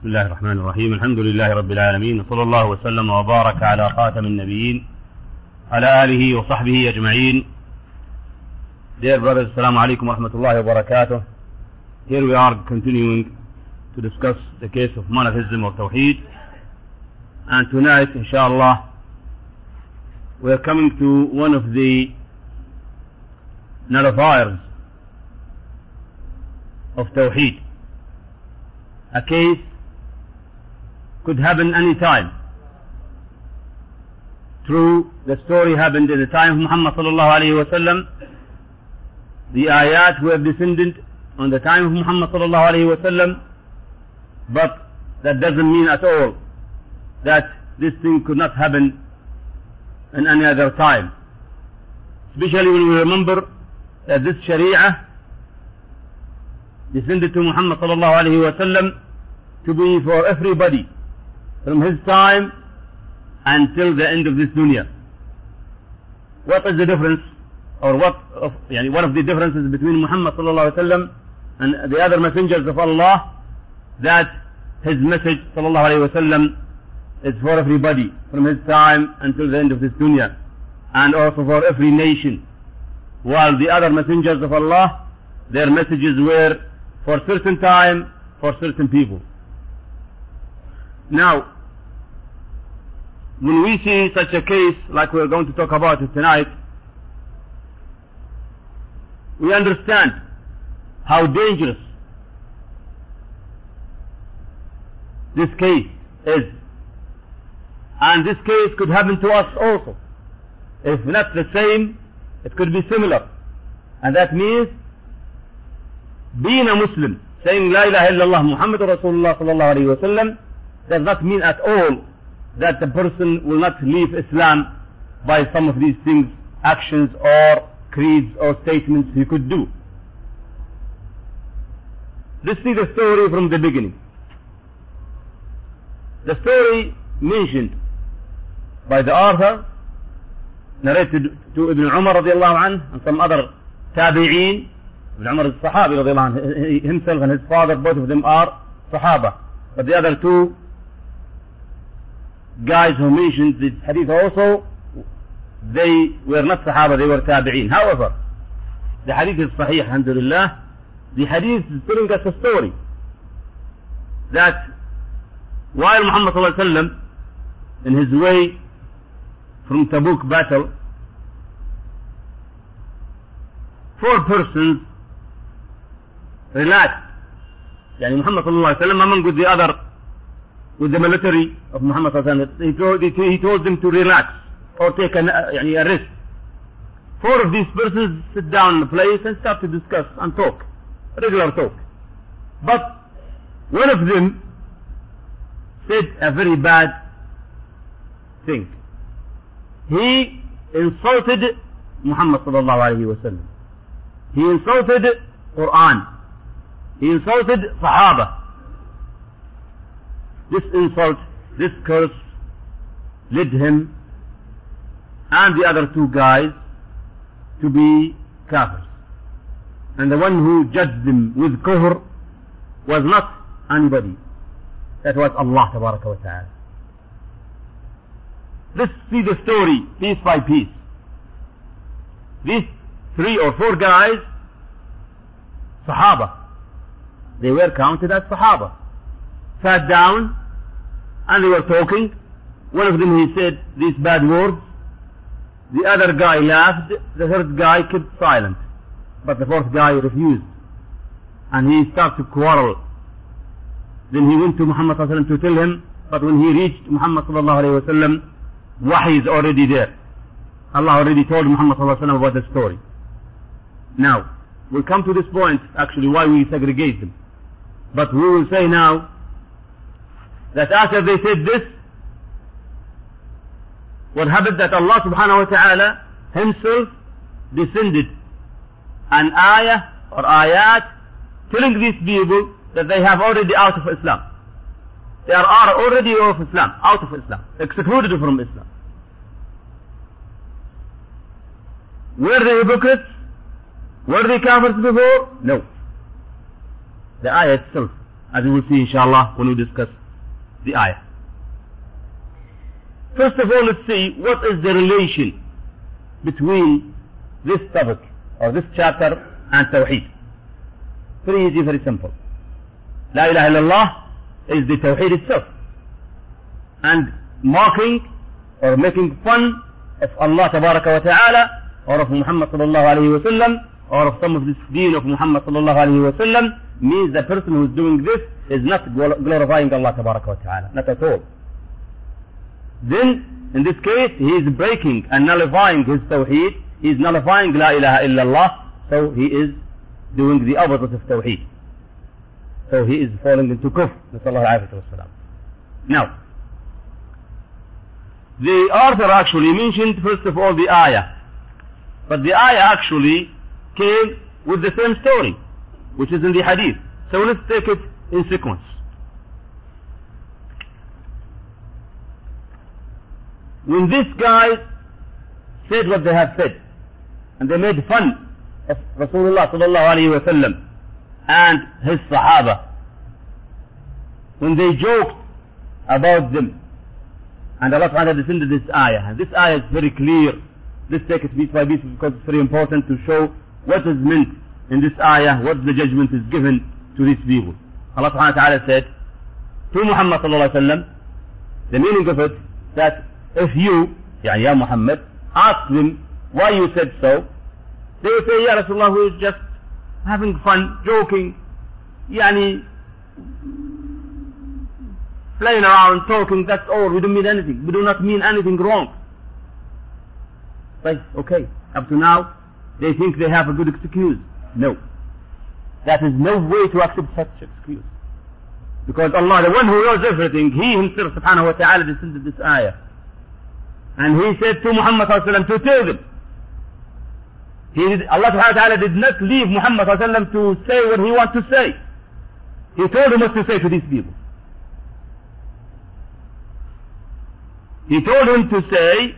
بسم الله الرحمن الرحيم الحمد لله رب العالمين وصلى الله وسلم وبارك على خاتم النبيين على آله وصحبه أجمعين Dear brothers, alaikum wa rahmatullahi wa barakatuh. Here we are continuing to discuss the case of monotheism or Tawheed. And tonight, inshallah, we are coming to one of the nullifiers of Tawheed. A case could happen any time. True, the story happened in the time of Muhammad sallallahu alayhi wa sallam. The ayat were descended on the time of Muhammad sallallahu alayhi wa sallam. But that doesn't mean at all that this thing could not happen in any other time. Especially when we remember that this Sharia descended to Muhammad sallallahu alayhi wa sallam to be for everybody from his time until the end of this dunya. What is the difference or what of, one of the differences between Muhammad sallallahu alayhi wa sallam and the other messengers of Allah that his message sallallahu alayhi wa sallam is for everybody from his time until the end of this dunya and also for every nation while the other messengers of Allah their messages were for certain time for certain people now, when we see such a case like we're going to talk about it tonight, we understand how dangerous this case is. And this case could happen to us also. If not the same, it could be similar. And that means being a Muslim, saying La ilaha illallah Muhammad Rasulullah sallallahu alayhi wa sallam, does not mean at all that the person will not leave Islam by some of these things, actions or creeds or statements he could do. This is the story from the beginning. The story mentioned by the author, narrated to Ibn Umar radiallahu anhu and some other tabi'een. Ibn Umar is Sahabi radiallahu anhu. Himself and his father, both of them are Sahaba. But the other two guys who mentioned this hadith also, they were not Sahaba, they were Tabi'een. However, the hadith is Sahih, alhamdulillah. The hadith is telling us a story that while Muhammad sallallahu alaihi wasallam in his way from Tabuk battle, four persons relaxed. Yani Muhammad sallallahu alaihi wasallam among the other with the military of Muhammad he told, he told them to relax or take an, uh, a rest. Four of these persons sit down in a place and start to discuss and talk, regular talk. But one of them said a very bad thing. He insulted Muhammad sallallahu alayhi wa sallam. He insulted Quran. He insulted Sahaba this insult, this curse led him and the other two guys to be kafirs. And the one who judged them with kufr was not anybody. That was Allah wa ta'ala. Let's see the story piece by piece. These three or four guys, Sahaba, they were counted as Sahaba, sat down and they were talking. One of them he said these bad words. The other guy laughed. The third guy kept silent. But the fourth guy refused. And he started to quarrel. Then he went to Muhammad to tell him, but when he reached Muhammad Wahy is already there. Allah already told Muhammad about the story. Now, we'll come to this point, actually, why we segregate them. But we will say now, that after they said this, what happened that Allah subhanahu wa ta'ala himself descended an ayah or ayat telling these people that they have already out of Islam. They are already out of Islam, out of Islam, excluded from Islam. Were they hypocrites? Were they kafirs before? No. The ayah itself as we will see inshallah when we discuss the ayah. First of all, let's see what is the relation between this topic or this chapter and Tawheed. Very easy, very simple. La ilaha illallah is the Tawheed itself. And mocking or making fun of Allah tabaraka wa ta'ala or of Muhammad sallallahu alayhi wa sallam or of some of this deen of Muhammad sallallahu alayhi wa sallam means the person who is doing this is not glorifying Allah wa ta'ala. Not at all. Then, in this case, he is breaking and nullifying his tawheed. He is nullifying La ilaha illallah. So he is doing the opposite of tawheed. So he is falling into kufr. Now, the author actually mentioned first of all the ayah. But the ayah actually came with the same story, which is in the hadith. So let's take it in sequence. when these guys said what they have said, and they made fun of Rasulullah sallallahu alayhi wa sallam and his Sahaba, when they joked about them, and Allah ta'ala descended this ayah, and this ayah is very clear. Let's take it piece by piece because it's very important to show what is meant in this ayah, what the judgment is given to these people. Allah subhanahu wa ta'ala said to Muhammad sallallahu alayhi wa sallam, the meaning of it, that if you, يعني يا Muhammad, ask them why you said so, they will say, Ya Rasulullah, we are just having fun, joking, يعني playing around, talking, that's all, we don't mean anything. We do not mean anything wrong. Right, okay. Up to now, they think they have a good excuse. No. That is no way to accept such excuse. Because Allah, the one who knows everything, He Himself subhanahu wa ta'ala descended this ayah. And he said to Muhammad to tell them. He did, Allah subhanahu wa ta'ala did not leave Muhammad to say what he wants to say. He told him what to say to these people. He told him to say,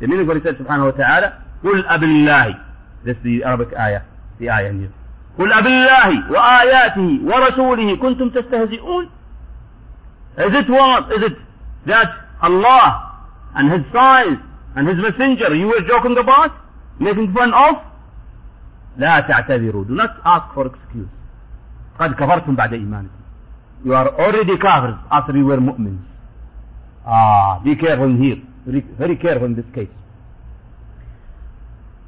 the meaning of what he said subhanahu wa ta'ala, قل أبالله That's the Arabic ayah, the ayah here. قل أبالله وآياته ورسوله كنتم تستهزئون Is it what? Is it that Allah and his signs and his messenger you were joking about, making fun of? لا تعتذروا. Do not ask for excuse. قد كفرتم بعد إيمانكم. You are already kafirs after you were mu'mins. Ah, be careful here. Very careful in this case.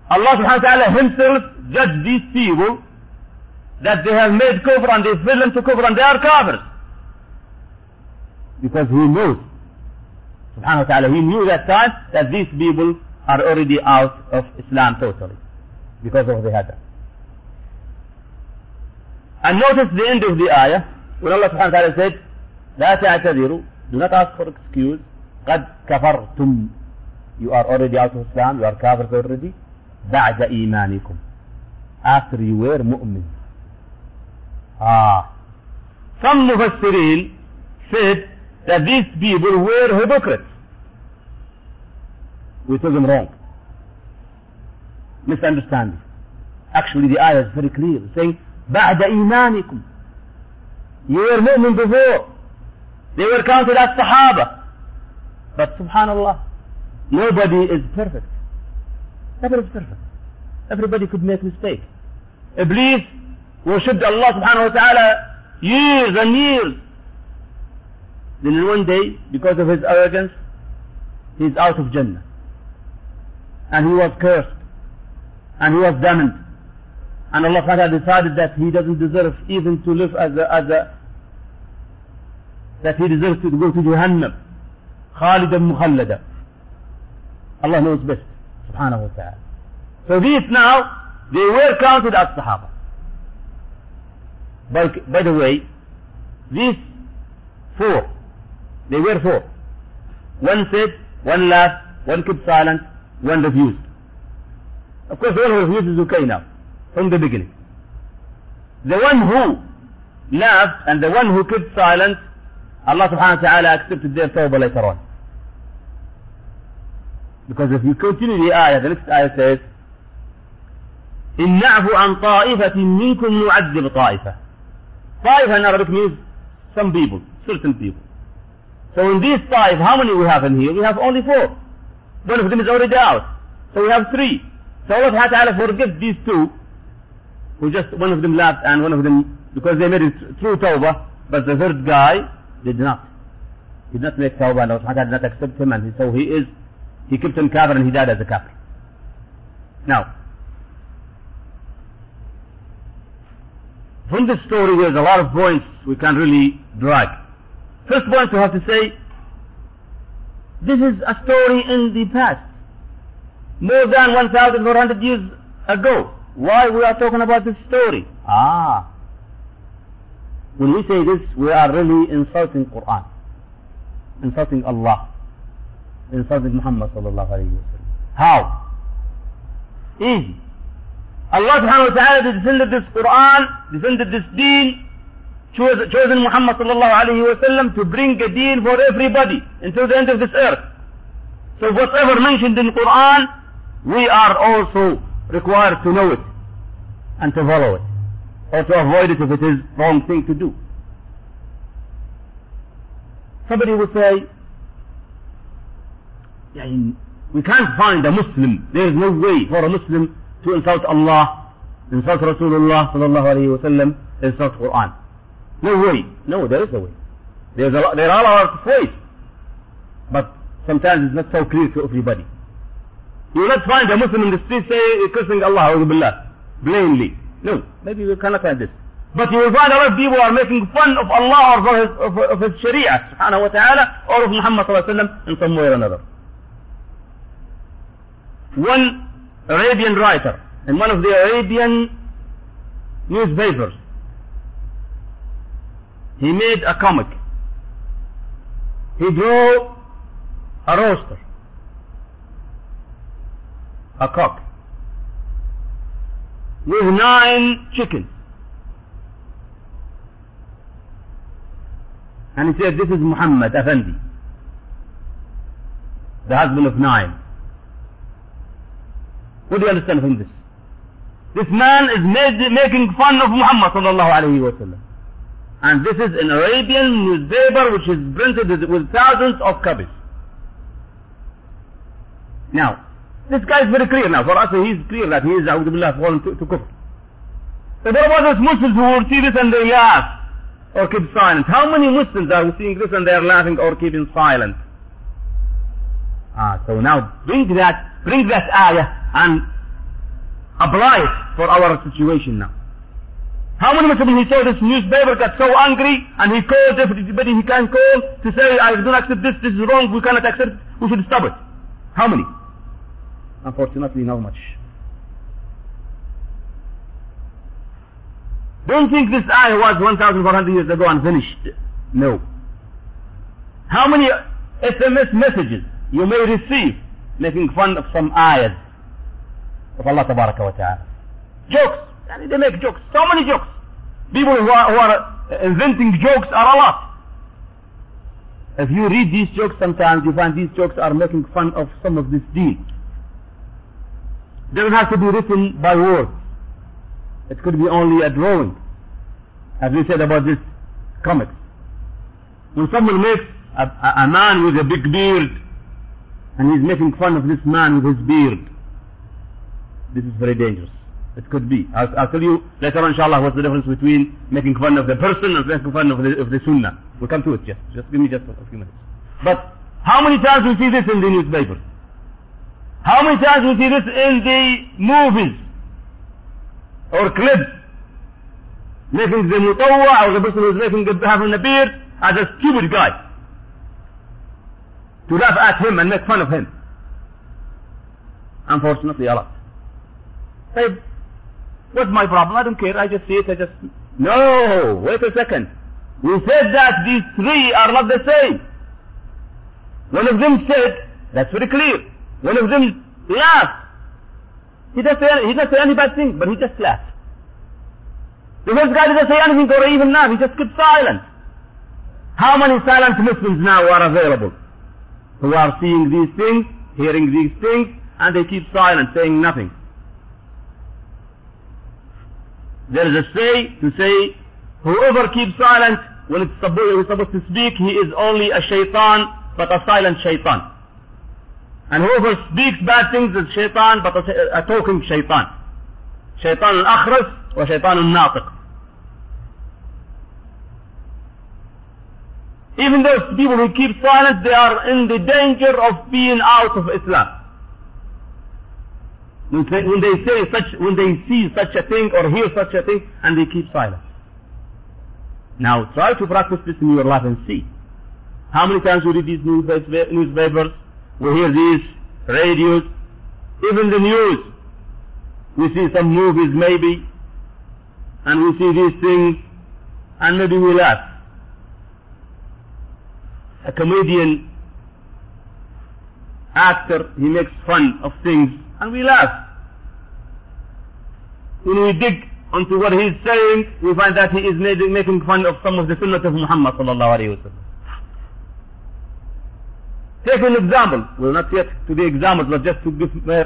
Allah subhanahu wa ta'ala himself judged these people that they have made kufr and they fell into kufr and they are kafirs. Because he knows subhanahu wa ta'ala, he knew that time that these people are already out of Islam totally because of the hadith. And notice the end of the ayah when Allah subhanahu wa ta'ala said, لا تعتذروا, do not ask for excuse, قد كفرتم, you are already out of Islam, you are kafirs already, بعد إيمانكم, after you were mu'min. Ah. Some mufassirin said that these people were hypocrites. We took them wrong. Misunderstanding. Actually the ayah is very clear, saying, بعد إيمانكم. You were mu'min before. They were counted as Sahaba. But subhanallah, nobody is perfect. Nobody is perfect. Everybody could make mistake. Iblis worshiped Allah subhanahu wa ta'ala years and years. Then in one day, because of his arrogance, he's out of Jannah. And he was cursed. And he was damned. And Allah subhanahu wa ta'ala decided that he doesn't deserve even to live as a, as a that he deserves to go to Jahannam. Khalidan mukhallada. Allah knows best. Subhanahu wa ta'ala. So these now, they were counted as Sahaba. By, by the way, these four, they were four. One said, one laughed, one kept silent, one refused. Of course, the one who refused is okay now, from the beginning. The one who laughed and the one who kept silent, Allah subhanahu wa ta'ala accepted their tawbah later on. Because if you continue the ayah, the next ayah says, إن عن طائفة منكم نعذب طائفة. Five in Arabic means some people, certain people. So in these five, how many we have in here? We have only four. One of them is already out. So we have three. So Allah Ta'ala forgives these two, who just, one of them left and one of them, because they made it through tawbah, but the third guy did not. He did not make tawbah and Allah Ta'ala did not accept him and so he is, he kept him kafir and he died as a kafir. Now, from this story there's a lot of points we can really drag. First point we have to say, this is a story in the past. More than 1,400 years ago. Why we are talking about this story? Ah. When we say this, we are really insulting Quran. Insulting Allah. Insulting Muhammad sallallahu alayhi wa sallam. How? Easy. Allah subhanahu wa ta'ala descended this Quran, descended this deen, chose, chosen Muhammad sallallahu alayhi wa sallam to bring a deen for everybody until the end of this earth. So whatever mentioned in Quran, we are also required to know it and to follow it or to avoid it if it is wrong thing to do. Somebody will say, we can't find a Muslim, there is no way for a Muslim to insult Allah, insult Rasulullah sallallahu alayhi wa sallam, insult Quran. No way. No, there is a way. There's a lot, there are a lot of ways. But sometimes it's not so clear to everybody. You will not find a Muslim in the street say, cursing Allah, billah, plainly. No, maybe we cannot find this. But you will find a lot of people are making fun of Allah or of his, of, of his Sharia, subhanahu wa ta'ala, or of Muhammad sallallahu alayhi wa sallam in some way or another. One Arabian writer in one of the Arabian newspapers, he made a comic. He drew a rooster, a cock, with nine chickens. And he said, this is Muhammad Effendi, the husband of nine. What do you understand from this? This man is made, making fun of Muhammad sallallahu alayhi wa sallam. And this is an Arabian newspaper which is printed with thousands of copies. Now, this guy is very clear now. For us, he is clear that he is, A'udhu Billah, fallen to, to kufr. What about those Muslims who will see this and they laugh or keep silent? How many Muslims are seeing this and they are laughing or keeping silent? Ah, so now bring that, bring that ayah and apply for our situation now. How many Muslims he saw this newspaper got so angry and he called everybody he can call to say, I don't accept this, this is wrong, we cannot accept, we should stop it. How many? Unfortunately, not much. Don't think this ayah was 1,400 years ago and finished. No. How many SMS messages you may receive making fun of some ayahs of Allah Tabaraka wa Ta'ala. Jokes. They make jokes. So many jokes. People who are, who are uh, inventing jokes are a lot. If you read these jokes sometimes you find these jokes are making fun of some of this. They don't have to be written by words. It could be only a drawing. As we said about this comics. When someone makes a, a, a man with a big beard and he's making fun of this man with his beard, this is very dangerous. It could be. I'll, I'll tell you later on, inshallah, what's the difference between making fun of the person and making fun of the, of the sunnah. We'll come to it just. Just give me just a few minutes. But how many times we see this in the newspapers? How many times we see this in the movies or clips? Making the mutawwa or the person who's making the, having a beard as a stupid guy. To laugh at him and make fun of him. Unfortunately, a lot. What's my problem? I don't care. I just see it. I just. No, wait a second. We said that these three are not the same. One of them said, that's very clear. One of them laughed. He doesn't say, he doesn't say any bad thing, but he just laughed. The first guy didn't say anything or even laugh. He just kept silent. How many silent Muslims now are available? Who are seeing these things, hearing these things, and they keep silent, saying nothing. There is a say to say, whoever keeps silent when it's supposed, to speak, he is only a shaitan, but a silent shaitan. And whoever speaks bad things is shaitan, but a, a talking shaitan. Wa shaitan al-natiq. Even those people who keep silent, they are in the danger of being out of Islam. When they, say such, when they see such a thing or hear such a thing, and they keep silent. Now try to practice this in your life and see. How many times we read these newspapers, we hear these radios, even the news. We see some movies maybe, and we see these things, and maybe we laugh a comedian actor, he makes fun of things and we laugh. When we dig onto what he's saying, we find that he is making fun of some of the sunnah of Muhammad sallallahu alayhi wa Take an example. We'll not get to the examples, but just to give a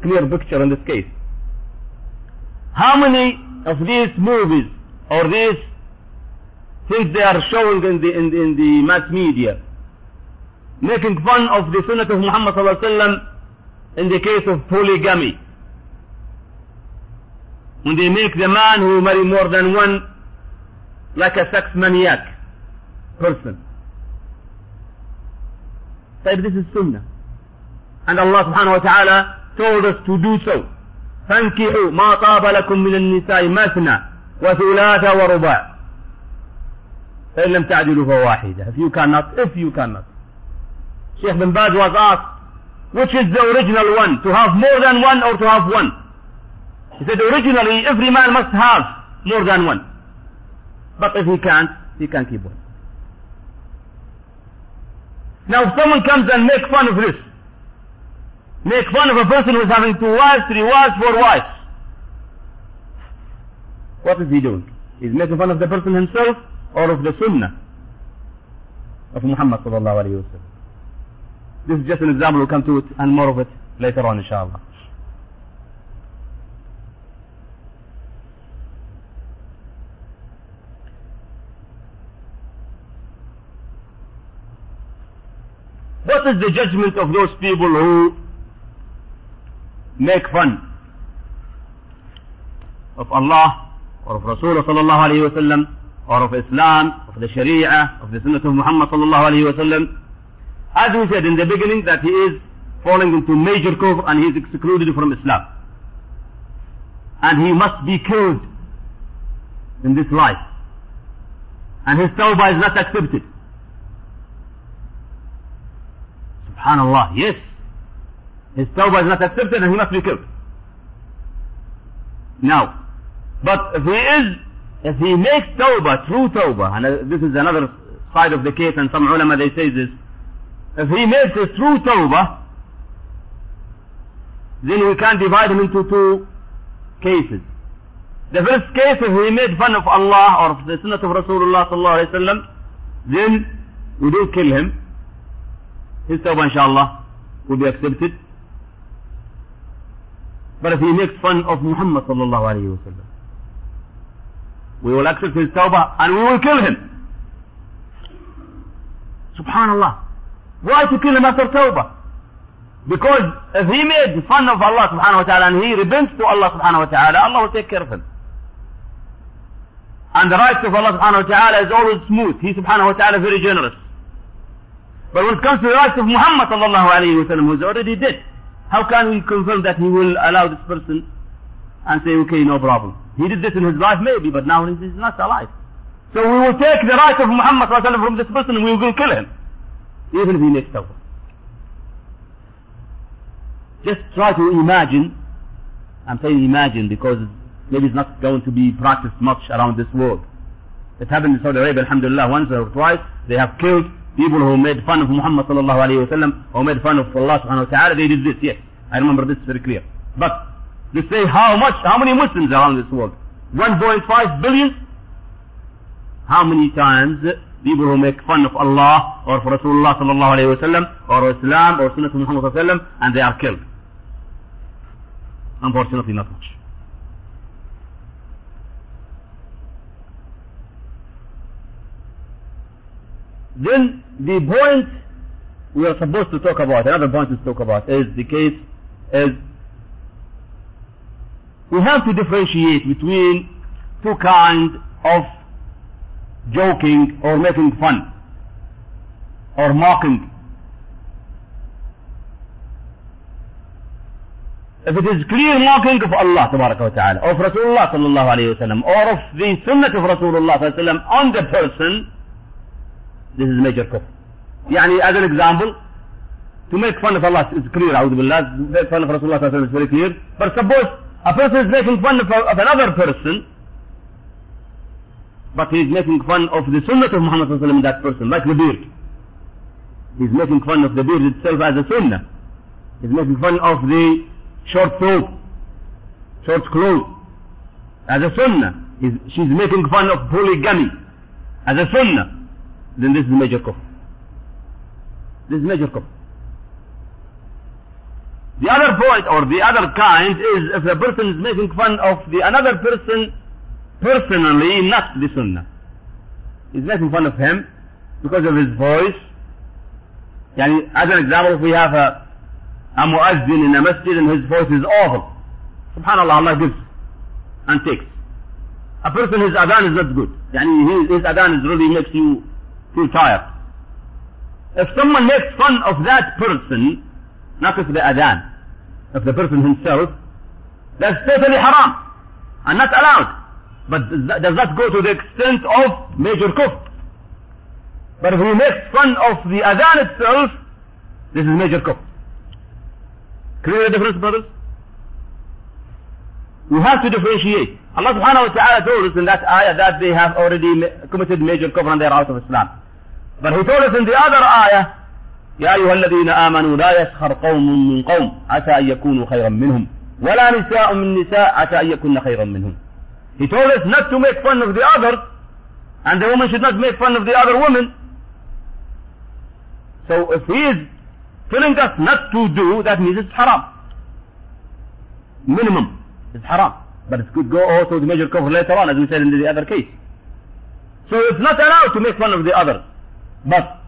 clear picture in this case. How many of these movies or these things they are showing in the, in, in the mass media, making fun of the sunnah of Muhammad sallallahu alaihi wasallam in the case of polygamy. When they make the man who marry more than one like a sex maniac person. So this is sunnah. And Allah subhanahu wa ta'ala told us to do so. فانكحوا ما طاب لكم من النساء مثنى وثلاث ورباع فإن لم تعدلوا فواحدة if you cannot if you cannot Sheikh bin Baz was asked which is the original one? To have more than one or to have one? He said originally every man must have more than one. But if he can't he can keep one. Now if someone comes and make fun of this make fun of a person who is having two wives three wives four wives. What is he doing? He's making fun of the person himself or of the sunnah of Muhammad sallallahu alayhi wa sallam. This is just an example, we'll come to it and more of it later on inshallah. What is the judgment of those people who make fun of Allah or of Rasulullah sallallahu alayhi wa sallam or of Islam, of the Sharia, of the Sunnah of Muhammad sallallahu alayhi wa sallam. As we said in the beginning that he is falling into major kufr and he is excluded from Islam. And he must be killed in this life. And his tawbah is not accepted. Subhanallah, yes. His tawbah is not accepted and he must be killed. Now, but if he is if he makes tawbah, true tawbah, and uh, this is another side of the case, and some ulama they say this, if he makes a true tawbah, then we can divide him into two cases. The first case, if he made fun of Allah or of the sunnah of Rasulullah sallallahu alayhi wasallam, then we don't kill him. His tawbah inshallah will be accepted. But if he makes fun of Muhammad sallallahu alayhi wasallam, we will accept his tawbah and we will kill him. Subhanallah. Why to kill him after tawbah? Because if he made fun of Allah subhanahu wa ta'ala and he repents to Allah subhanahu wa ta'ala, Allah will take care of him. And the rights of Allah subhanahu wa ta'ala is always smooth. He subhanahu wa ta'ala very generous. But when it comes to the rights of Muhammad sallallahu alayhi wa sallam, who is already dead, how can we confirm that he will allow this person and say, okay, no problem. He did this in his life maybe, but now he's not alive. So we will take the right of Muhammad from this person and we will kill him. Even if he makes tawbah. Just try to imagine, I'm saying imagine because maybe it's not going to be practiced much around this world. It happened in Saudi Arabia, alhamdulillah, once or twice, they have killed people who made fun of Muhammad sallallahu alayhi wa sallam, or made fun of Allah subhanahu wa ta'ala, they did this, yes. I remember this very clear. But they say how much, how many Muslims are on this world? 1.5 billion? How many times people who make fun of Allah or for Rasulullah sallallahu alayhi wa sallam or Islam or Sunnah Muhammad sallallahu sallam and they are killed? Unfortunately not much. Then the point we are supposed to talk about, another point to talk about is the case is we have to differentiate between two kinds of joking or making fun or mocking. If it is clear mocking of Allah tabaraka wa ta'ala, of Rasulullah sallallahu alayhi wa sallam, or of the sunnah of Rasulullah sallallahu alayhi wa sallam on the person, this is major kufr. يعني as an example, to make fun of Allah is clear, أعوذ بالله, to make fun of Rasulullah sallallahu alayhi wa sallam is very clear, but suppose a person is making fun of, of another person, but he is making fun of the sunnah of Muhammad sallam, that person, like the beard. He's making fun of the beard itself as a sunnah. He's making fun of the short robe, short clothes, as a sunnah. He's, she's making fun of polygamy, as a sunnah. Then this is major kufr. This is major kufr. The other point or the other kind is if the person is making fun of the another person personally, not the sunnah. He's making fun of him because of his voice. Yani, as an example, if we have a, a muazzin in a masjid and his voice is awful. Subhanallah, Allah gives and takes. A person, whose adhan is not good. Yani, his, his adhan is really makes you feel tired. If someone makes fun of that person, not of the adhan, of the person himself, that's totally haram and not allowed. But does that go to the extent of major kufr? But if he makes fun of the adhan itself, this is major kufr. Clear the difference, brothers? We have to differentiate. Allah subhanahu wa ta'ala told us in that ayah that they have already committed major kufr and they are out of Islam. But he told us in the other ayah, يا أيها الذين آمنوا لا يسخر قوم من قوم عسى أن يكونوا خيرا منهم ولا نساء من نساء عسى أن يكون خيرا منهم He told us not to make fun of the other, and the woman should not make fun of the other woman. So if he is telling us not to do, that means it's haram. Minimum. It's haram. But it could go also to the major kufr later on as we said in the other case. So it's not allowed to make fun of the other. But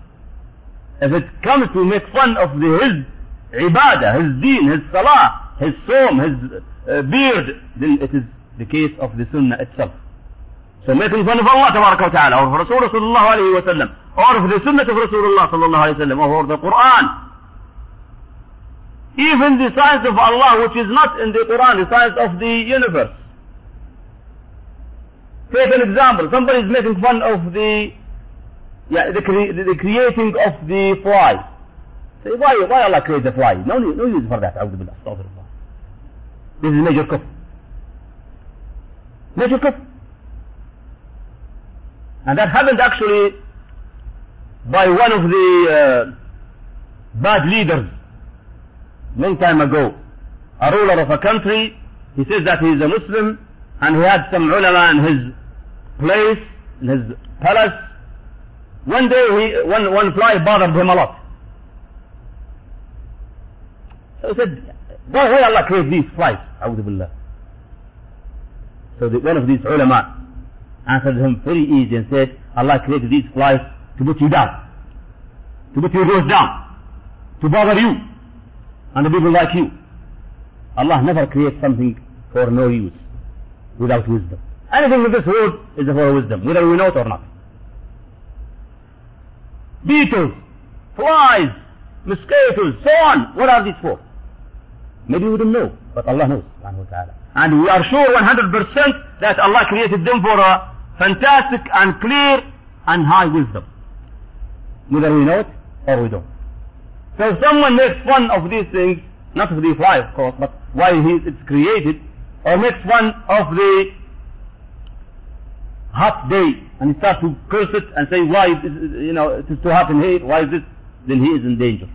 if it comes to make fun of the, his ibadah, his deen, his salah, his sawm, his uh, beard, then it is the case of the sunnah itself. So making fun of Allah ta'ala, or Rasul sallallahu alayhi wa sallam, or of the sunnah of Rasulullah sallallahu alayhi wa sallam, or the Quran. Even the science of Allah, which is not in the Quran, the science of the universe. Take an example. Somebody is making fun of the yeah, the, cre the, creating of the fly. Say, why, why Allah create the fly? No, no, no use for that. This is major kufr. Kufr. And that happened actually by one of the uh, bad leaders long time ago. A ruler of a country, he says that he is a Muslim and he had some ulama in his place, in his palace, one day he, one, one fly bothered him a lot. So he said, why, Allah create these flies? Billah. So the, one of these ulama answered him very easy and said, Allah created these flies to put you down. To put your nose down. To bother you. And the people like you. Allah never creates something for no use. Without wisdom. Anything in this world is for wisdom, whether we know it or not beetles, flies, mosquitoes, so on. What are these for? Maybe we don't know, but Allah knows. And we are sure 100% that Allah created them for a fantastic and clear and high wisdom. Whether we know it or we don't. So someone makes fun of these things, not of the fly of course, but why it's created, or makes fun of the hot day and he starts to curse it and say, why, is this, you know, it is too hot in here, why is this? Then he is in danger.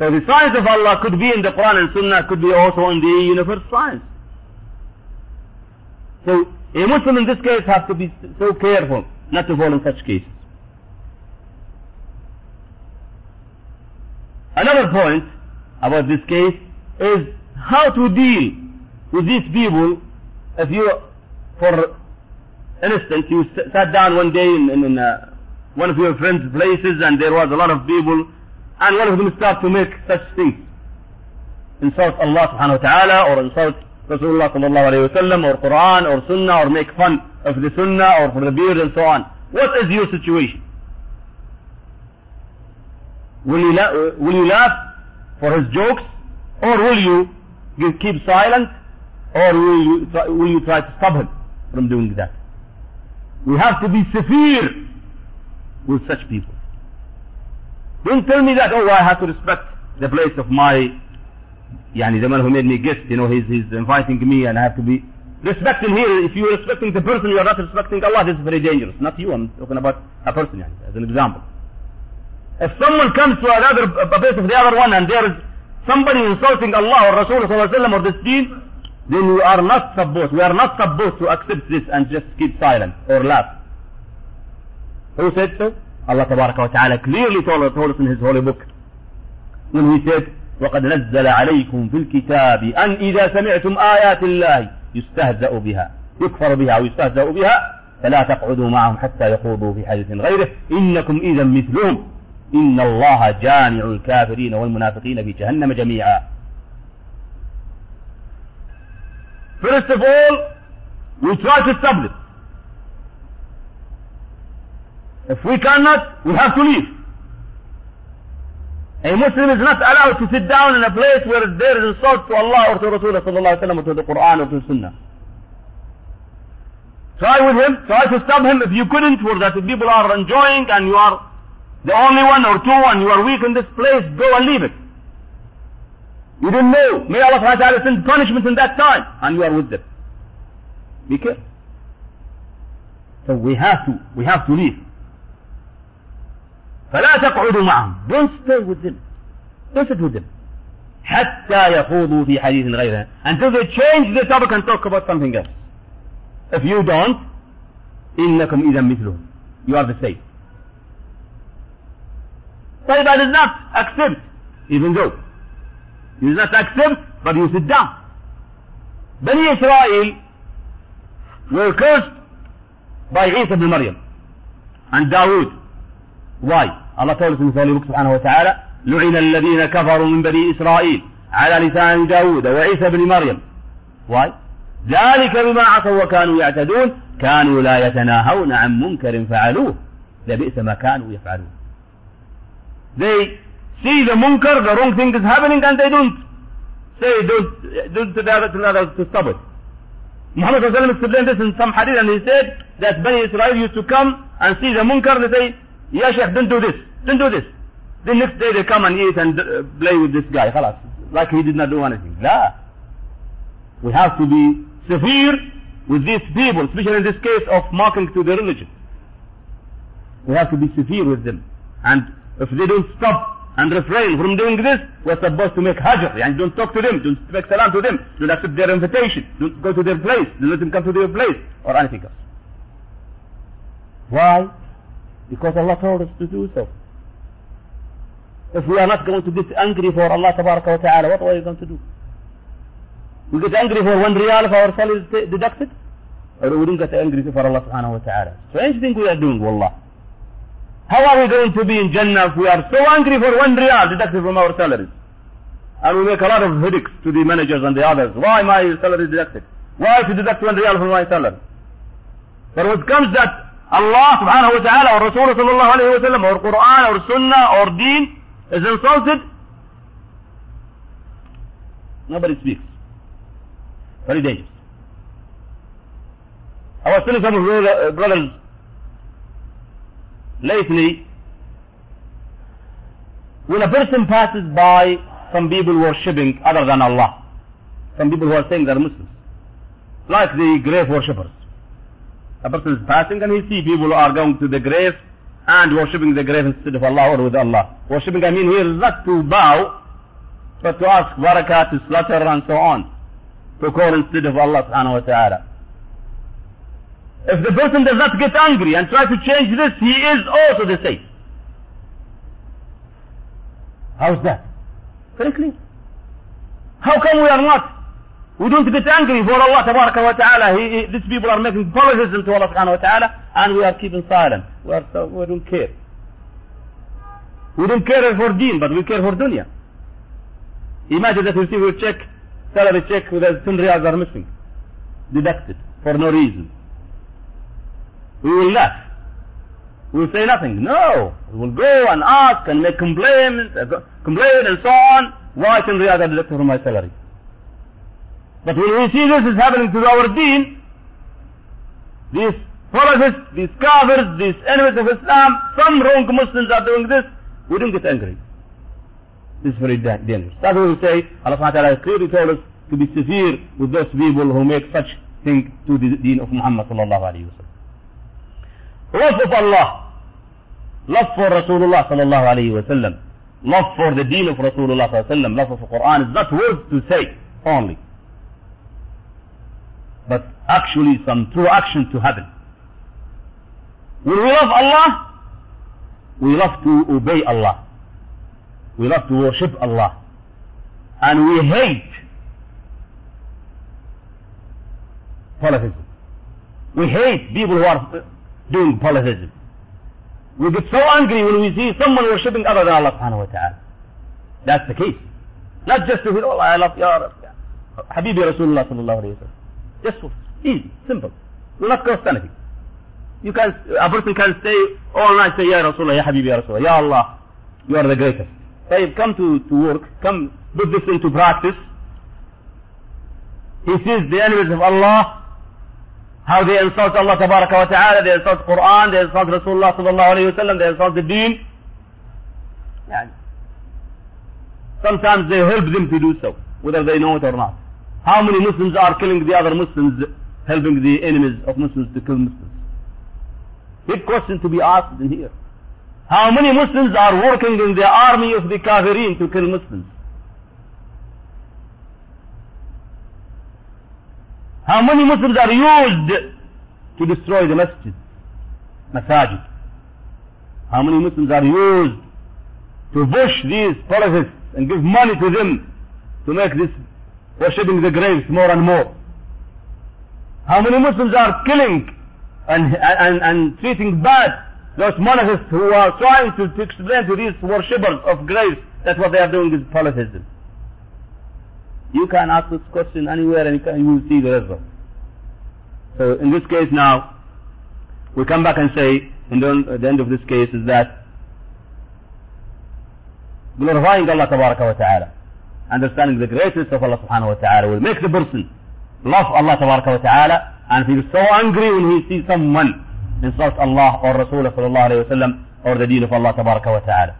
So the signs of Allah could be in the Quran and Sunnah, could be also in the universe science. So a Muslim in this case has to be so careful not to fall in such cases. Another point about this case is how to deal with these people if you, for instance, you sat down one day in, in, in, uh, one of your friends' places and there was a lot of people and one of them start to make such things. Insult Allah subhanahu wa ta'ala or insult Rasulullah sallallahu alayhi wa sallam or Quran or Sunnah or make fun of the Sunnah or for the beard and so on. What is your situation? Will you, la- will you laugh for his jokes or will you give, keep silent or will you, try, will you try to stop him from doing that? We have to be severe with such people. Don't tell me that, oh, I have to respect the place of my, yani the man who made me guest, you know, he's, he's inviting me and I have to be respecting here. If you're respecting the person, you're not respecting Allah. This is very dangerous. Not you, I'm talking about a person, yani, as an example. If someone comes to another a place of the other one and there is somebody insulting Allah or Rasulullah or this deen, then we are not supposed, we are not supposed to accept this and just keep silent or laugh. Who said so? Allah Tabaraka wa Ta'ala clearly told, told us in His holy book. When He said, وقد نزل عليكم في الكتاب أن إذا سمعتم آيات الله يستهزأ بها. يكفر بها أو يستهزأ بها فلا تقعدوا معهم حتى يخوضوا في حديث غيره. إنكم إذا مثلهم. إن الله جامع الكافرين والمنافقين في جهنم جميعا. First of all, we try to this. If we cannot, we have to leave. A Muslim is not allowed to sit down in a place where there is insult to Allah or to Rasulullah sallallahu wasallam or to the Quran or to the Sunnah. Try with him, try to stop him if you couldn't, for that the people are enjoying and you are the only one or two and you are weak in this place, go and leave it. You didn't know. May Allah wa ta'ala send punishment in that time and you are with them. Be careful. So we have to, we have to leave. فلا تقعدوا معهم don't stay with them don't sit with them حتى يخوضوا في حديث غيره until they change the topic and talk about something else if you don't إنكم إذا مثلهم you are the same طيب I did not accept even though you did not accept but you sit down بني إسرائيل were cursed by Isa ibn Maryam and Dawood Told us in Holy Book سبحانه وتعالى لعن الذين كفروا من بني إسرائيل على لسان داود وعيسى بن مريم Why? ذلك بما عصوا وكانوا يعتدون كانوا لا يتناهون عن منكر فعلوه لبئس ما كانوا يفعلون They see the munkar, the wrong thing is happening and they don't say, don't, don't to the other, to stop it. Muhammad explained this in some hadith and he said that Bani Israel used to come and see the munkar, they say, yeah Sheikh, don't do this, don't do this. The next day they come and eat and uh, play with this guy, خلاص, like he did not do anything. La. We have to be severe with these people, especially in this case of mocking to the religion. We have to be severe with them. And if they don't stop and refrain from doing this, we're supposed to make hajr, and don't talk to them, don't make salam to them, don't accept their invitation, don't go to their place, don't let them come to their place, or anything else. Why? Because Allah told us to do so. If we are not going to get angry for Allah wa Ta'ala, what are we going to do? We get angry for one riyal if our salary is deducted? Or we don't get angry for Allah Subhanahu wa Ta'ala? Strange thing we are doing, Wallah. How are we going to be in Jannah if we are so angry for one riyal deducted from our salaries? And we make a lot of headaches to the managers and the others. Why my salary deducted? Why to deduct one riyal from my salary? But when it comes that Allah subhanahu wa ta'ala or Rasulullah sallallahu alayhi wa sallam or Quran or Sunnah or Deen is insulted, nobody speaks. Very dangerous. I was telling some of the brothers lately, when a person passes by some people worshipping other than Allah, some people who are saying they're Muslims, like the grave worshippers. A person is passing and he see people are going to the grave and worshipping the grave instead of Allah or with Allah. Worshipping, I mean here is not to bow, but to ask barakah, to slaughter and so on. To call instead of Allah subhanahu wa ta'ala. If the person does not get angry and try to change this, he is also the same. How's that? Clear. How come we are not We don't get angry for Allah tabaraka wa ta'ala. He, he, these people are making polytheism to Allah subhanahu wa ta'ala and we are keeping silent. We, are so, we don't care. We don't care for deen, but we care for dunya. Imagine that we receive a check, salary check a 10 riyals are missing. Deducted for no reason. We will laugh. We will say nothing. No. We will go and ask and make complaints, uh, complain and so on. Why 10 riyals are deducted from my salary? But when we see this is happening to our deen, these polytheists, these kafirs, these enemies of Islam, some wrong Muslims are doing this, we don't get angry. This is very dangerous. That's why we say, Allah subhanahu ta'ala clearly told us to be severe with those people who make such thing to the deen of Muhammad sallallahu alayhi wa sallam. Love of Allah, love for Rasulullah sallallahu alayhi wa sallam, love for the deen of Rasulullah sallallahu alayhi wa sallam, love for the Quran is not words to say only but actually some true action to happen. When we love Allah, we love to obey Allah. We love to worship Allah. And we hate polytheism. We hate people who are doing polytheism. We get so angry when we see someone worshipping other than Allah subhanahu wa ta'ala. That's the case. Not just to feel, oh, I love Ya Habibi Rasulullah sallallahu alayhi wa sallam. Just easy, simple. Will not cost anything. You can, a person can stay all night say, Ya Rasulullah, Ya Habibi, Ya Rasulullah, Ya Allah, you are the greatest. Say, come to, to work, come put this into practice. He sees the enemies of Allah, how they insult Allah tabaraka wa ta'ala, they insult Quran, they insult Rasulullah sallallahu alayhi wa sallam, they insult the deen. Sometimes they help them to do so, whether they know it or not. How many Muslims are killing the other Muslims, helping the enemies of Muslims to kill Muslims? Big question to be asked in here. How many Muslims are working in the army of the Kafirin to kill Muslims? How many Muslims are used to destroy the masjid, masajid? How many Muslims are used to push these polytheists and give money to them to make this worshipping the graves more and more? How many Muslims are killing and, and, and treating bad those monastics who are trying to, to explain to these worshippers of graves that what they are doing is polytheism? You can ask this question anywhere and you, can, you will see the result. So in this case now, we come back and say, in the, the end of this case is that glorifying Allah wa ta'ala, understanding the greatness of Allah subhanahu wa ta'ala will make the person love Allah wa ta'ala and feel so angry when he sees someone insult Allah or Rasulullah sallallahu alayhi wa sallam or the deen of Allah wa ta'ala.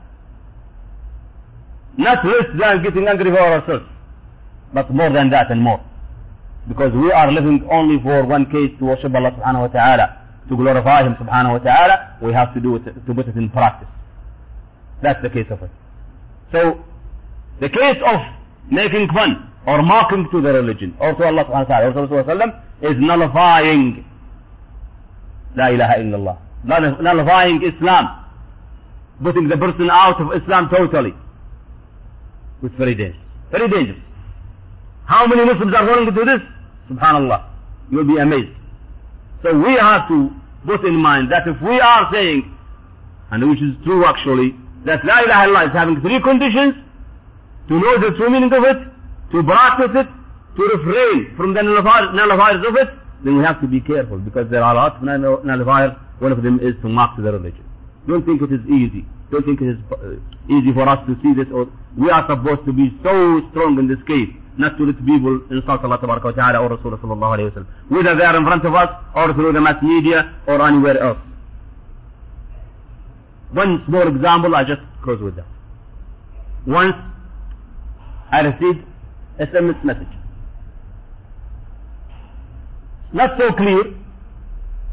Not less than getting angry for ourselves, but more than that and more. Because we are living only for one case to worship Allah subhanahu wa ta'ala, to glorify Him subhanahu wa ta'ala, we have to do it, to put it in practice. That's the case of it. So, the case of making fun or mocking to the religion or to Allah subhanahu wa ta'ala or to is nullifying La ilaha illallah. Nullifying Islam. Putting the person out of Islam totally. It's very dangerous. Very dangerous. How many Muslims are going to do this? Subhanallah. You'll be amazed. So we have to put in mind that if we are saying, and which is true actually, that La ilaha illallah is having three conditions, to know the true meaning of it, to practice it, to refrain from the nullifiers of it, then we have to be careful because there are lots of nullifiers. One of them is to mock the religion. Don't think it is easy. Don't think it is uh, easy for us to see this. Or we are supposed to be so strong in this case, not to let people insult Allah wa ta'ala or Rasulullah. Whether they are in front of us or through the mass media or anywhere else. One small example, I just close with that. Once I received a SMS message. Not so clear,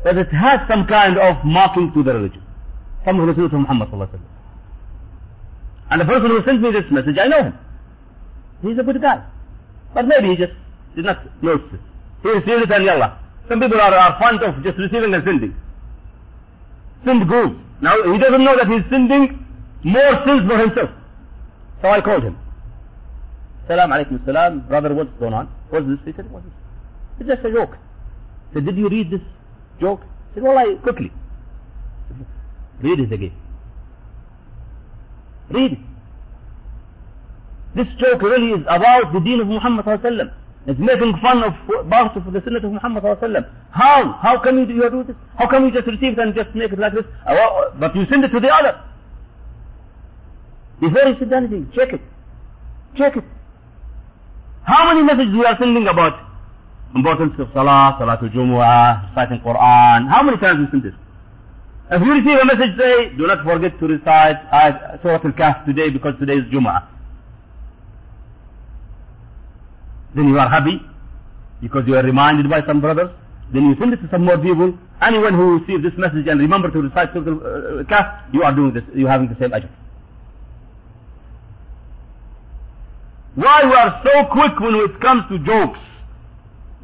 but it has some kind of mocking to the religion. From Rasulullah Muhammad sallallahu. And the person who sent me this message, I know him. He's a good guy. But maybe he just did not notice it. He received it and yallah. Some people are, are fond of just receiving and sending. Send group. Now he doesn't know that he's sending more sins for himself. So I called him. Salam alaikum salam. Brother, what's going on? What's this? He said, what's this? It's just a joke. He said, did you read this joke? He said, well, I, quickly. Read it again. Read it. This joke really is about the deen of Muhammad sallallahu. It's making fun of parts of the sunnah of Muhammad sallallahu. How? How can you do, you do this? How can you just receive it and just make it like this? Uh, But you send it to the other. Before you send anything, check it. Check it. How many messages we are sending about importance of Salah, Salatul Jumu'ah, reciting Quran? How many times we send this? If you receive a message say, do not forget to recite Surah Al-Kahf today because today is Jumu'ah. Then you are happy because you are reminded by some brothers. Then you send it to some more people. Anyone who receives this message and remember to recite Surah Al-Kahf, you are doing this, you are having the same ajr. Why we are so quick when it comes to jokes?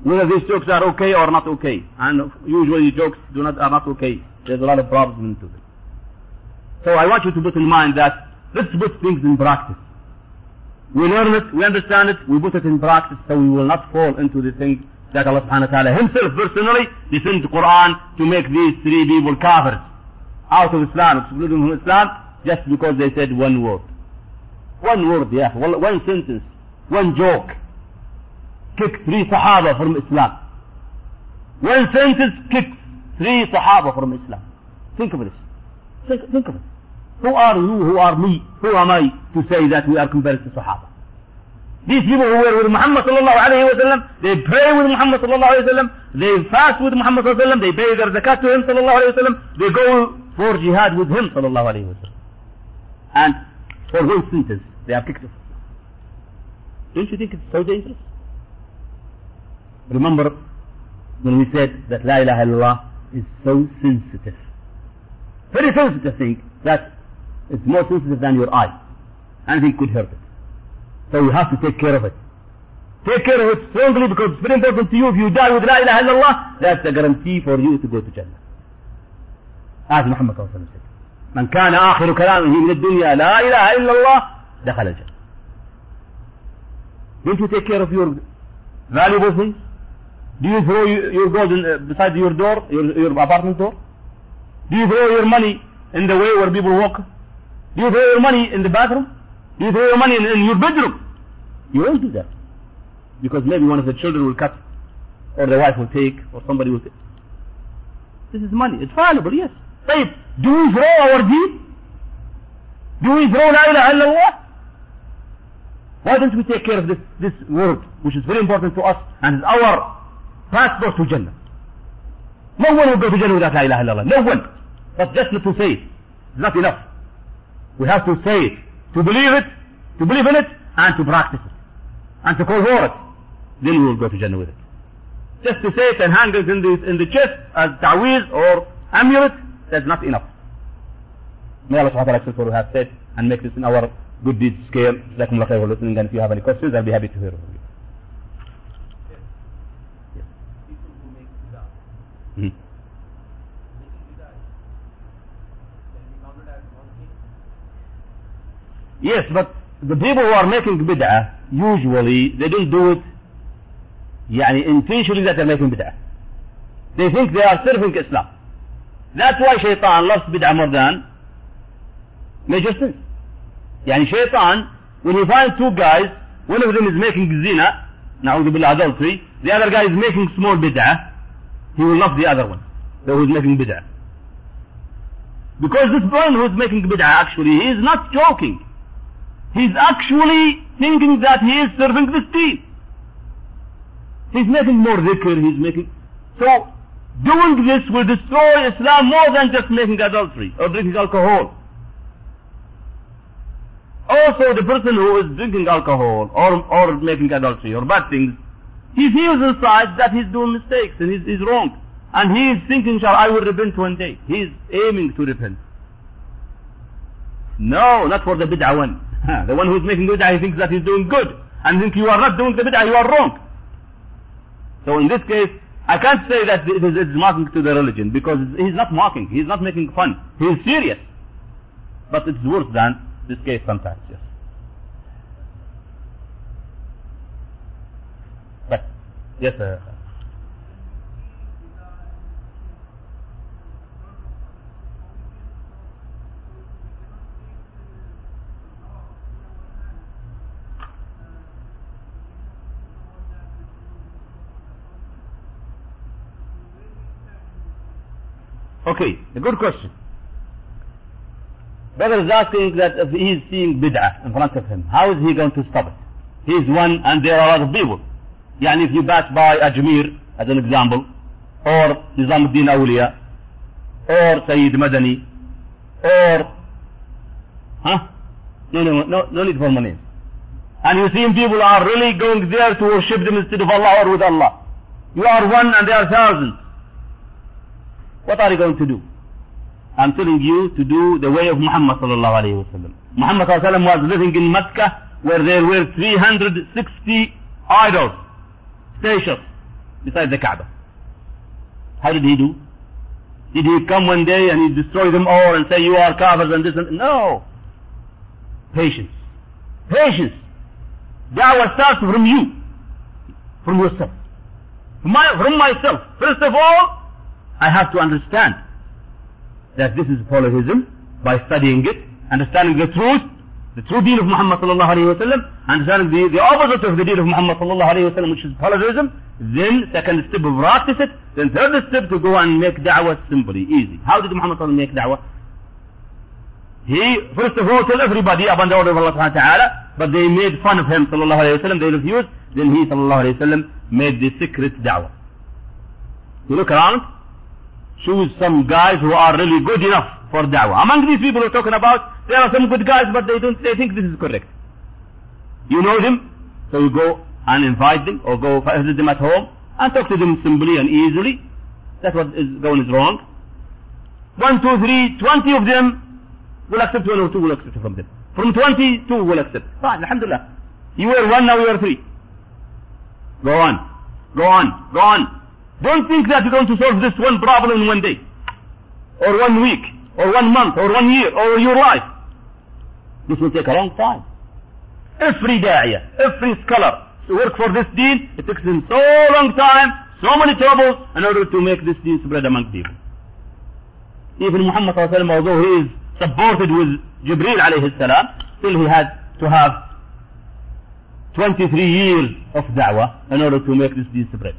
Whether these jokes are okay or not okay. And usually jokes do not, are not okay. There's a lot of problems into them. So I want you to put in mind that let's put things in practice. We learn it, we understand it, we put it in practice so we will not fall into the things that Allah subhanahu wa ta'ala himself personally descended the Quran to make these three people kafirs out of Islam, excluding from Islam, just because they said one word. One word, yeah, one sentence, one joke. Kick three Sahaba from Islam. One sentence kicks three Sahaba from Islam. Think of this. Think, think of it. Who are you, who are me, who am I to say that we are compared Sahaba? These people who were with Muhammad sallallahu alayhi wa sallam, they pray with Muhammad sallallahu alayhi wa sallam, they fast with Muhammad sallallahu alayhi wa sallam, they pay their zakat to him sallallahu alayhi wa sallam, they go for jihad with him sallallahu alayhi wa sallam. And for one sentence, they are kicked off. Don't you think it's so dangerous? Remember when we said that La ilaha illallah is so sensitive. Very sensitive thing that it's more sensitive than your eye. Anything could hurt it. So you have to take care of it. Take care of it strongly because it's very important to you. If you die with La ilaha illallah, that's a guarantee for you to go to Jannah. As Muhammad said. من كان آخر كلامه من الدنيا لا إله إلا الله دخل الجنة. Don't you take care of your valuable things? Do you throw your gold in, uh, beside your door, your, your apartment door? Do you throw your money in the way where people walk? Do you throw your money in the bathroom? Do you throw your money in, in your bedroom? You won't do that. Because maybe one of the children will cut, or the wife will take, or somebody will take. This is money. It's valuable, yes. Say, do we throw our deed? Do we throw La ilaha illallah? Why don't we take care of this, this word, which is very important to us, and is our passport to Jannah? No one will go to Jannah without La ilaha illallah. No one. But just not to say it. It's not enough. We have to say it, to believe it, to believe in it, and to practice it, and to call for it. Then we will go to Jannah with it. Just to say it and hang it in the, in the chest as ta'weez or amulet, that's not enough. May Allah subhanahu wa ta'ala accept what we have said and make this in our good deeds scale. Jazakum Allah for listening and if you have any questions, I'll be happy to hear from you. Hmm. Yes, but the people who are making bid'ah, usually they don't do it يعني intentionally that they're making bid'ah. They think they are serving Islam. That's why shaitan loves bid'ah more than major sins. يعني shaitan, when he finds two guys, one of them is making zina, نعوذ بالله adultery, the other guy is making small bid'ah, he will love the other one, the who is making bid'ah. Because this one who is making bid'ah actually, he is not joking. He's actually thinking that he is serving this deen. He's making more dhikr, he's making... So, doing this will destroy Islam more than just making adultery or drinking alcohol. Also, the person who is drinking alcohol or, or making adultery or bad things, he feels inside that he's doing mistakes and he's, he's wrong. And he is thinking, shall I will repent one day. He's aiming to repent. No, not for the bid'ah one. the one who is making bid'ah, he thinks that he's doing good. And think you are not doing the bid'ah, you are wrong. So in this case, I can't say that it is, it is mocking to the religion because he's not mocking, he's not making fun. He is serious. But it's worse than this case sometimes, yes. But Yes, sir. Okay, a good question. Brother is asking that if he is seeing bid'ah in front of him, how is he going to stop it? He is one and there are other people. Yani if you pass by Ajmer, as an example, or Nizamuddin Awliya, or Sayyid Madani, or, huh? No, no, no, no need for names. And you see people are really going there to worship them instead of Allah or with Allah. You are one and they are thousands. What are you going to do? I'm telling you to do the way of Muhammad sallallahu alayhi wa sallam. Muhammad sallallahu alayhi wa sallam was living in Mecca where there were 360 idols, statues, beside the Kaaba. How did he do? Did he come one day and he destroy them all and say you are kafirs and this and no. Patience. Patience. Dawah starts from you. From yourself. From, my, from myself. First of all, I have to understand that this is polytheism by studying it, understanding the truth, the true deen of Muhammad sallallahu alayhi wa sallam, understanding the, the opposite of the deen of Muhammad sallallahu alayhi wa sallam, which is polytheism, then second step of practice it, then third step to go and make da'wah simply, easy. How did Muhammad sallallahu make da'wah? He, first of all, told everybody upon the order of Allah subhanahu wa ta'ala, but they made fun of him sallallahu alayhi wa sallam, they refused, then he sallallahu alayhi wa sallam made the secret da'wah. You look around, choose some guys who are really good enough for da'wah. Among these people we're talking about, there are some good guys, but they don't, they think this is correct. You know them, so you go and invite them, or go visit them at home, and talk to them simply and easily. That's what is going is wrong. One, two, three, twenty of them will accept one or two will accept from them. From twenty, two will accept. Fine, alhamdulillah. You were one, now you are three. Go on. Go on. Go on. Don't think that you're going to solve this one problem in one day, or one week, or one month, or one year, or your life. This will take a long time. Every da'iyah, every scholar to work for this deen, it takes them so long time, so many troubles in order to make this deen spread among people. Even Muhammad although he is supported with Jibreel alayhi salam, still he had to have 23 years of da'wah in order to make this deen spread.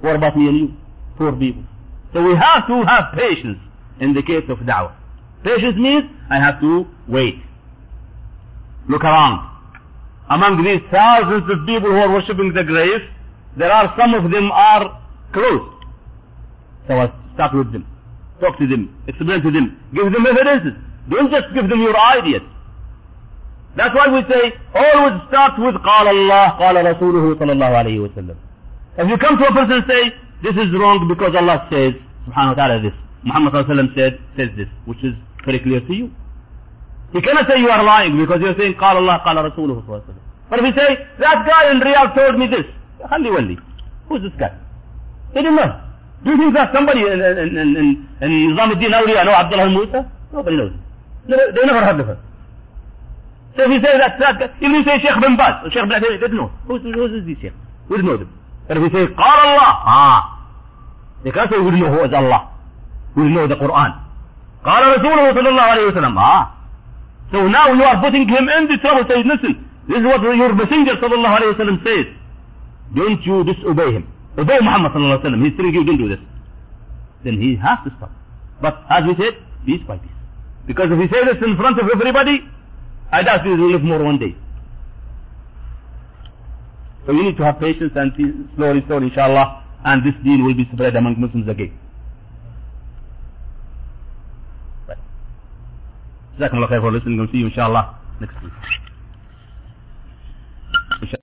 What about me and you? Poor people. So we have to have patience in the case of da'wah. Patience means I have to wait. Look around. Among these thousands of people who are worshipping the grave, there are some of them are close. So I start with them. Talk to them. Explain to them. Give them evidences. Don't just give them your ideas. That's why we say always start with قال الله قال رسوله صلى الله عليه وسلم. If you come to a person and say, this is wrong because Allah says, subhanahu wa ta'ala this, Muhammad sallallahu said, says this, which is very clear to you. He cannot say you are lying because you're saying, قال Allah, قال رسوله صلى But if you say, that guy in Riyadh told me this, خلي ولي, who's this guy? He didn't know. Do you think that somebody in, in, in, in, in Nizam al-Din Awliya know Abdullah al-Musa? Nobody knows. They never heard of him. So if you say that, that even if you say Sheikh bin Baz, or Sheikh bin Uthaymeen, they don't know. Who's, who's this Sheikh? We don't know them. And we say, قال Allah. Ah. They can't say, we know who is Allah. We know the Quran. قال رسوله صلى الله عليه وسلم. Ah. So now you are putting him in the trouble. Say, listen, this is what your messenger صلى الله عليه وسلم says. Don't you disobey him. Obey Muhammad صلى الله عليه وسلم. He's telling you, don't do this. Then he has to stop. But as we said, piece by piece. Because if he says this in front of everybody, I doubt he will live more one day. So you need to have patience and slowly, slowly, inshallah, and this deen will be spread among Muslims again. Right. Jazakum Allah khair for listening. We'll see you, inshallah, next week.